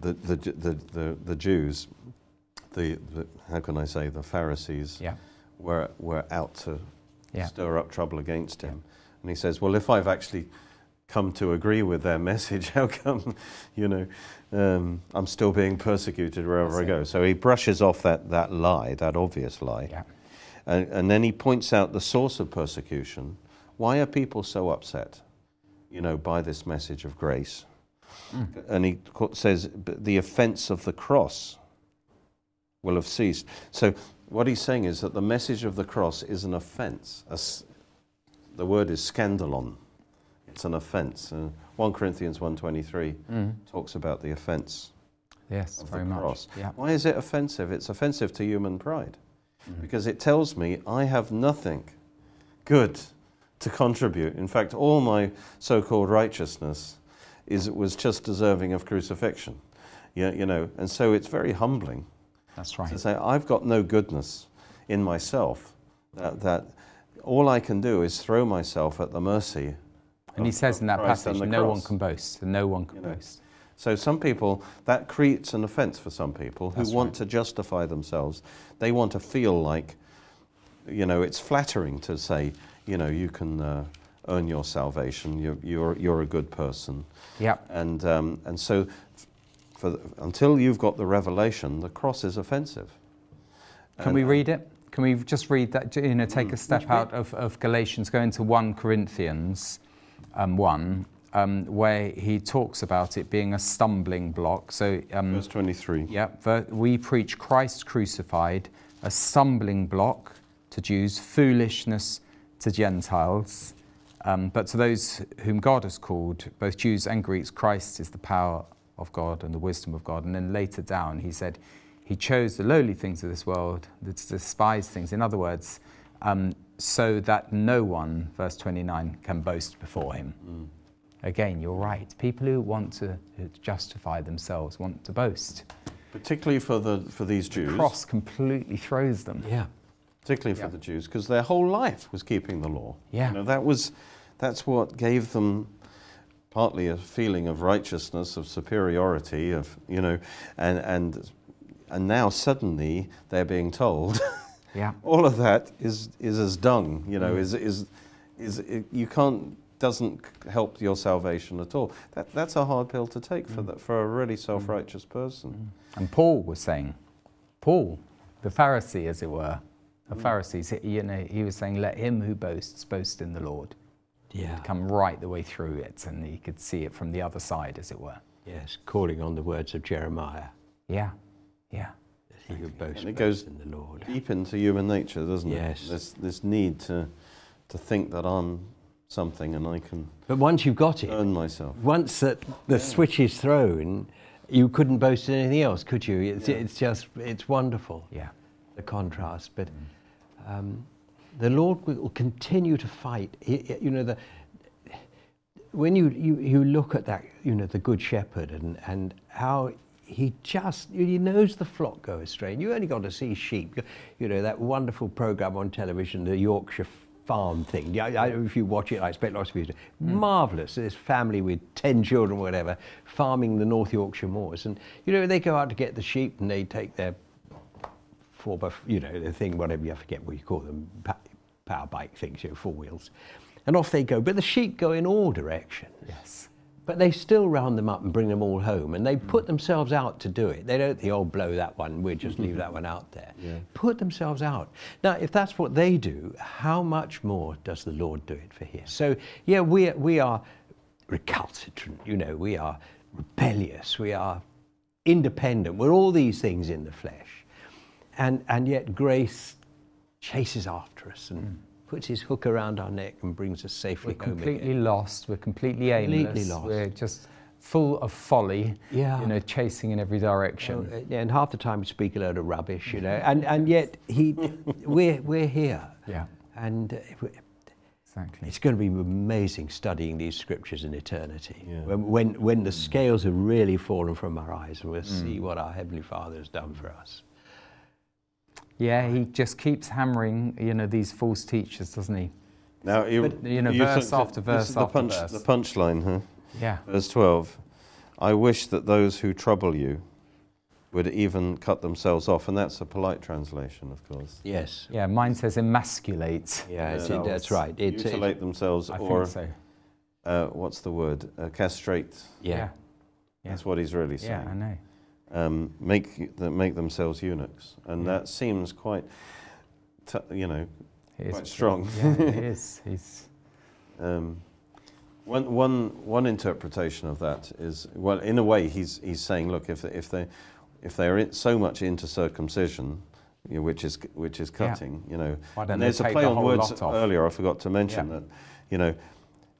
the the the the, the Jews, the, the how can I say the Pharisees Yeah. were were out to Yeah. stir up trouble against him. And he says, Well, if I've actually come to agree with their message, how come, you know, um, I'm still being persecuted wherever That's I it. go? So he brushes off that, that lie, that obvious lie. And, and then he points out the source of persecution. Why are people so upset, you know, by this message of grace? Mm. And he says, the offense of the cross will have ceased. So what he's saying is that the message of the cross is an offense. The word is scandalon. It's an offense. Uh, 1 Corinthians 1.23 Mm. talks about the offense. Yes, Of the very much. Yeah. Why is it offensive? It's offensive to human pride Mm. because it tells me I have nothing good to contribute. In fact, all my so-called righteousness is was just deserving of crucifixion. Yeah, you know, and so it's very humbling That's right. to say I've got no goodness in myself. That, that all I can do is throw myself at the mercy. And he says in that Christ passage, no one can boast, and no one can You know. boast. So some people that creates an offence for some people who That's want right. to justify themselves. They want to feel like, you know, it's flattering to say, you know, you can uh, earn your salvation. You're, you're you're a good person, Yeah. and um, and so for the, until you've got the revelation, the cross is offensive. Can And- we read it? Can we just read that? You know, take a Mm. step out of, of Galatians, go into 1 Corinthians um, 1, um, where he talks about it being a stumbling block. So, um, Verse 23. yeah, ver- we preach Christ crucified, a stumbling block to Jews, foolishness to Gentiles. Um, but to those whom God has called, both Jews and Greeks, Christ is the power of God and the wisdom of God. And then later down, he said, He chose the lowly things of this world, the despised things. In other words, um, so that no one, verse 29, can boast before him. Mm. Again, you're right. People who want to justify themselves want to boast. Particularly for the for these The Jews. cross completely throws them. Yeah. particularly for the Jews, because their whole life was keeping the law. Yeah. You know, that was, that's what gave them partly a feeling of righteousness, of superiority, of you know, and and and now suddenly they're being told Yeah. all of that is is as dung. You know, Mm. is is is it, you can't doesn't help your salvation at all. That, that's a hard pill to take for, Mm. that, for a really self righteous mm. person. Mm. And Paul was saying, Paul, the Pharisee, as it were, the mm. Pharisees, you know, he was saying, let him who boasts boast in the Lord. Yeah. Come right the way through it, and he could see it from the other side, as it were. Yes, calling on the words of Jeremiah. Yeah, yeah. that He who boasts And it boasts goes in the Lord. Deep into human nature, doesn't Yes. it? This, this need to, to think that I'm something and I can But once you've got it, earn myself. once that the switch is thrown, you couldn't boast anything else, could you? It's, it's just, it's wonderful, Yeah. the contrast. But um, the Lord will continue to fight. He- he- you know, the, when you, you, you look at that, you know, the Good Shepherd and, and how he just, he knows the flock go astray. And you only got to see sheep. You know, that wonderful program on television, the Yorkshire farm thing. Yeah, I, if you watch it, I expect lots of you to. Hmm. Marvellous. This family with 10 children, whatever, farming the North Yorkshire moors. And, you know, they go out to get the sheep and they take their four by, you know, the thing, whatever you I forget what you call them, power bike things, you know, four wheels. And off they go. But the sheep go in all directions. Yes. But they still round them up and bring them all home. And they put themselves out to do it. They don't think, oh, blow that one, we'll just leave that one out there. Yeah. Put themselves out. Now, if that's what they do, how much more does the Lord do it for here? So, yeah, we, we are recalcitrant, you know, we are rebellious, we are independent, we're all these things in the flesh. And, and yet grace chases after us and mm. Puts his hook around our neck and brings us safely home. We're completely again. lost. We're completely aimless. Completely lost. We're just full of folly. Yeah. You know, chasing in every direction. Well, uh, yeah, and half the time we speak a load of rubbish, you know, and, and yet he, we're, we're here. yeah. And uh, Exactly. it's going to be amazing studying these scriptures in eternity. Yeah. When, when, when the scales have really fallen from our eyes and we'll see what our Heavenly Father has done for us. Yeah, he just keeps hammering, you know, these false teachers, doesn't he? Now, you, But, you know, you verse think that after this verse is the after punch, verse. The punchline, huh? Yeah. Verse 12 I wish that those who trouble you would even cut themselves off. And that's a polite translation, of course. Yes. Yeah, mine says emasculate. Yeah, it's, Yeah. that's right. It's, it's, Mutilate themselves I or, think so. uh, what's the word? Uh, castrate. yeah. Yeah. That's what he's really Yeah, saying. I know. Um, make, th- make themselves eunuchs. And Yeah. that seems quite, t- you know, Quite strong. Yeah, it is. He's um, one, one, one interpretation of that is, well, in a way, he's, he's saying, look, if, if, they, if they're so much into circumcision, you know, which, is, which is Yeah. cutting, you know, and there's a play the on words earlier, I forgot to mention Yeah. that, you know,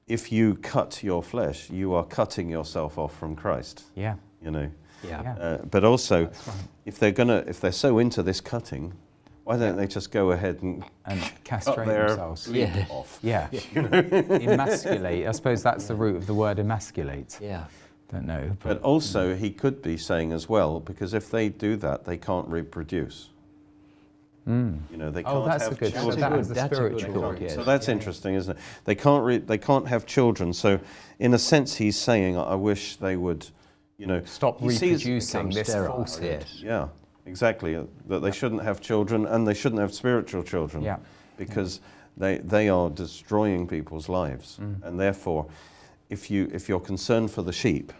if you cut your flesh, you are cutting yourself off from Christ, Yeah. you know. Yeah. Yeah. Uh, but also, right. if they're gonna, if they're so into this cutting, why don't they just go ahead and And cut castrate their themselves. bleep Yeah. off? Yeah. emasculate. I suppose that's the root of the word emasculate. Yeah. Don't know. But also, he could be saying as well, because if they do that, they can't reproduce. Mm. You know, they Oh, can't that's a have good- children. so that is the that's a good spiritual thought, one. yes. So that's Yeah. interesting, isn't it? They can't re- they can't have children. So, in a sense, he's saying, "I wish they would, you know, Stop he reproducing this sterile, falsehood. Yes. yeah, exactly, uh, that they shouldn't have children and they shouldn't have spiritual children." Yeah. because they, they are destroying people's lives. Mm. And therefore, if, you, if you're concerned for the sheep,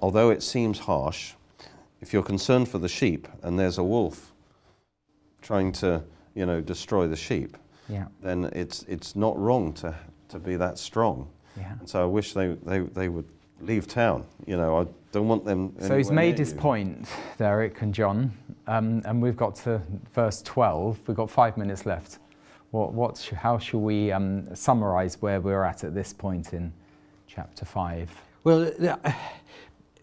although it seems harsh, if you're concerned for the sheep and there's a wolf trying to you know, destroy the sheep, Yeah. then it's, it's not wrong to, to be that strong. Yeah. And so I wish they, they, they would leave town. You know, I don't want them. So he's made near his you. point, Derek and John, um, and we've got to verse 12. We've got five minutes left. What, what, sh- how shall we um, summarise where we're at at this point in chapter 5? Well, uh,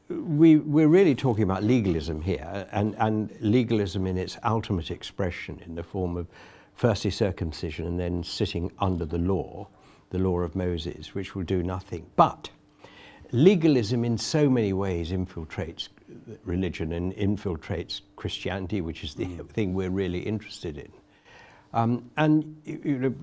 we, we're really talking about legalism here, and, and legalism in its ultimate expression in the form of firstly circumcision and then sitting under the law, the law of Moses, which will do nothing. But legalism in so many ways infiltrates religion and infiltrates Christianity, which is the thing we're really interested in. Um, and you know,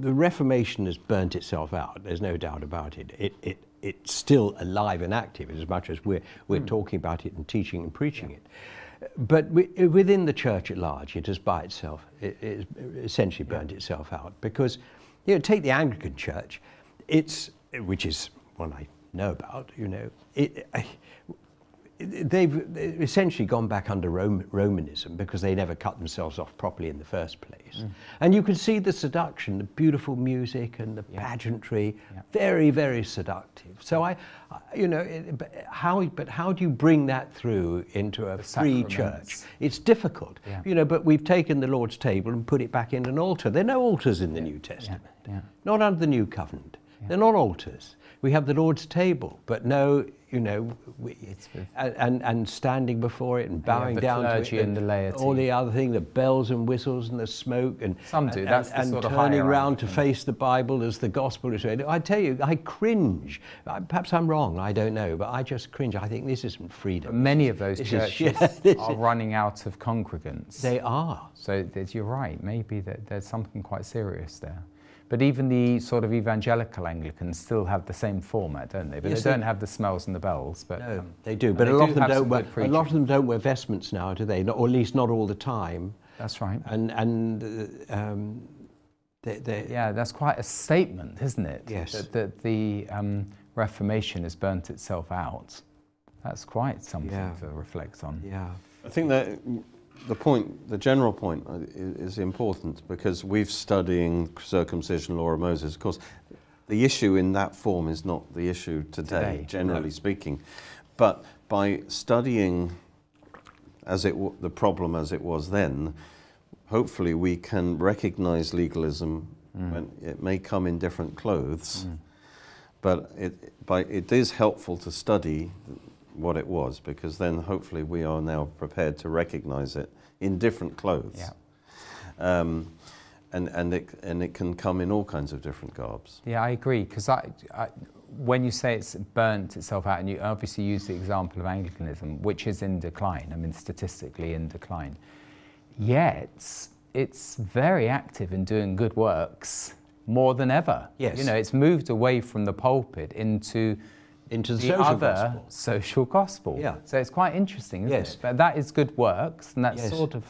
the Reformation has burnt itself out. There's no doubt about it. It, it. It's still alive and active as much as we're, we're talking about it and teaching and preaching it. But wi- within the church at large, it has by itself it, it's essentially burnt itself out because, you know, take the Anglican Church. It's which is one I know about, you know, it, I, they've essentially gone back under Rome, Romanism because they never cut themselves off properly in the first place. Mm. And you can see the seduction, the beautiful music and the yeah. pageantry, yeah. very, very seductive. So I, you know, it, how, but how do you bring that through into a the free church? It's difficult, yeah. you know, but we've taken the Lord's table and put it back in an altar. There are no altars in the New Testament, not under the New Covenant. They're not altars. We have the Lord's table, but no you know, we, and, and, and standing before it and bowing yeah, down to it, and the laity. all the other thing, the bells and whistles and the smoke, and some do. That's and, and turning around to face the Bible as the gospel is read. I tell you, I cringe. Perhaps I'm wrong. I don't know, but I just cringe. I think this isn't freedom. But many of those this churches is, yeah, are running out of congregants. They are. So you're right. Maybe that there's something quite serious there. But even the sort of evangelical Anglicans still have the same format, don't they? But yes, they don't have the smells and the bells. But no, um, they do. But a lot of them don't wear. A lot of them don't wear vestments now, do they? Not, or at least not all the time. That's right. And and um, they, they yeah, that's quite a statement, isn't it? Yes. That, that the um, Reformation has burnt itself out. That's quite something yeah. to reflect on. Yeah. I think that the point, the general point uh, is important because we've studying circumcision law of Moses. Of course, the issue in that form is not the issue today, today generally no. speaking. But by studying as it the problem as it was then, hopefully we can recognize legalism mm. when it may come in different clothes. Mm. But it, by, it is helpful to study what it was because then hopefully we are now prepared to recognize it in different clothes. Yeah. Um, and, and, it, and it can come in all kinds of different garbs. Yeah, I agree. Because I, I, when you say it's burnt itself out, and you obviously use the example of Anglicanism, which is in decline, I mean, statistically in decline, yet it's very active in doing good works more than ever. Yes. You know, it's moved away from the pulpit into into the, the social other gospel. social gospel. Yeah. So it's quite interesting, isn't yes. it? But that is good works, and that's yes. sort of,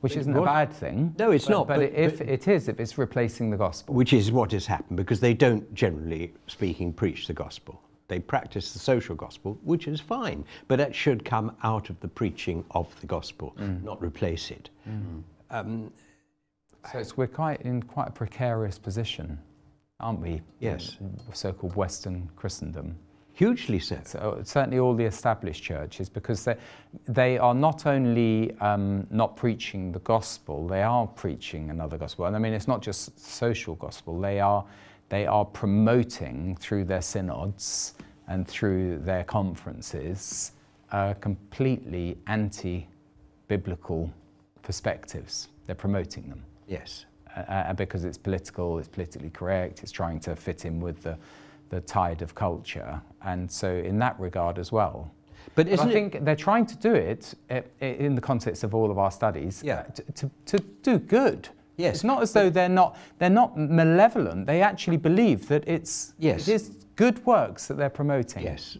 which isn't a bad thing. No, it's but, not. But, but if it is, if it's replacing the gospel. Which is what has happened, because they don't generally speaking preach the gospel. They practice the social gospel, which is fine, but that should come out of the preaching of the gospel, mm. not replace it. Mm. Um, so we're quite in quite a precarious position, aren't we? Yes. So-called Western Christendom. Hugely so. so. Certainly, all the established churches, because they, they are not only um, not preaching the gospel, they are preaching another gospel. And I mean, it's not just social gospel, they are, they are promoting through their synods and through their conferences uh, completely anti biblical perspectives. They're promoting them. Yes. Uh, uh, because it's political, it's politically correct, it's trying to fit in with the the tide of culture. And so, in that regard as well. But, but I think they're trying to do it eh, in the context of all of our studies yeah. to, to, to do good. Yes. It's not as though they're not, they're not malevolent. They actually believe that it's, yes. it is good works that they're promoting. Yes,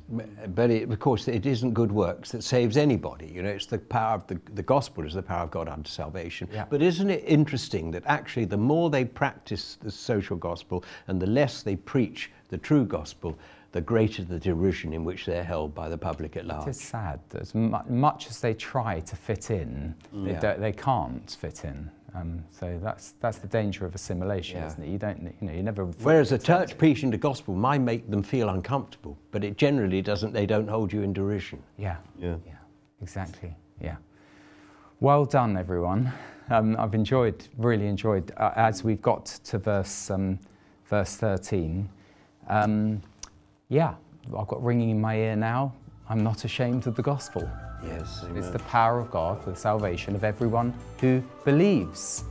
but it, of course it isn't good works that saves anybody. You know, it's the power of the, the gospel is the power of God unto salvation. Yeah. But isn't it interesting that actually the more they practice the social gospel and the less they preach the true gospel, the greater the derision in which they're held by the public at large. It is sad that as much as they try to fit in, mm. they, they can't fit in. Um, so that's that's the danger of assimilation, yeah. isn't it? You don't, you know, you never. Whereas a church preaching the gospel might make them feel uncomfortable, but it generally doesn't. They don't hold you in derision. Yeah. Yeah. Yeah. Exactly. Yeah. Well done, everyone. Um, I've enjoyed, really enjoyed, uh, as we've got to verse um, verse thirteen. Um, yeah, I've got ringing in my ear now. I'm not ashamed of the gospel. Yes, amen. it's the power of God for the salvation of everyone who believes.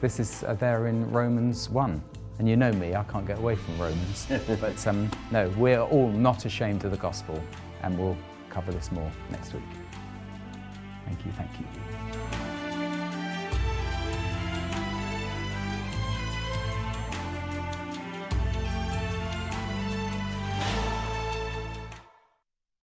This is uh, there in Romans 1. And you know me, I can't get away from Romans. but um, no, we're all not ashamed of the gospel, and we'll cover this more next week. Thank you, thank you.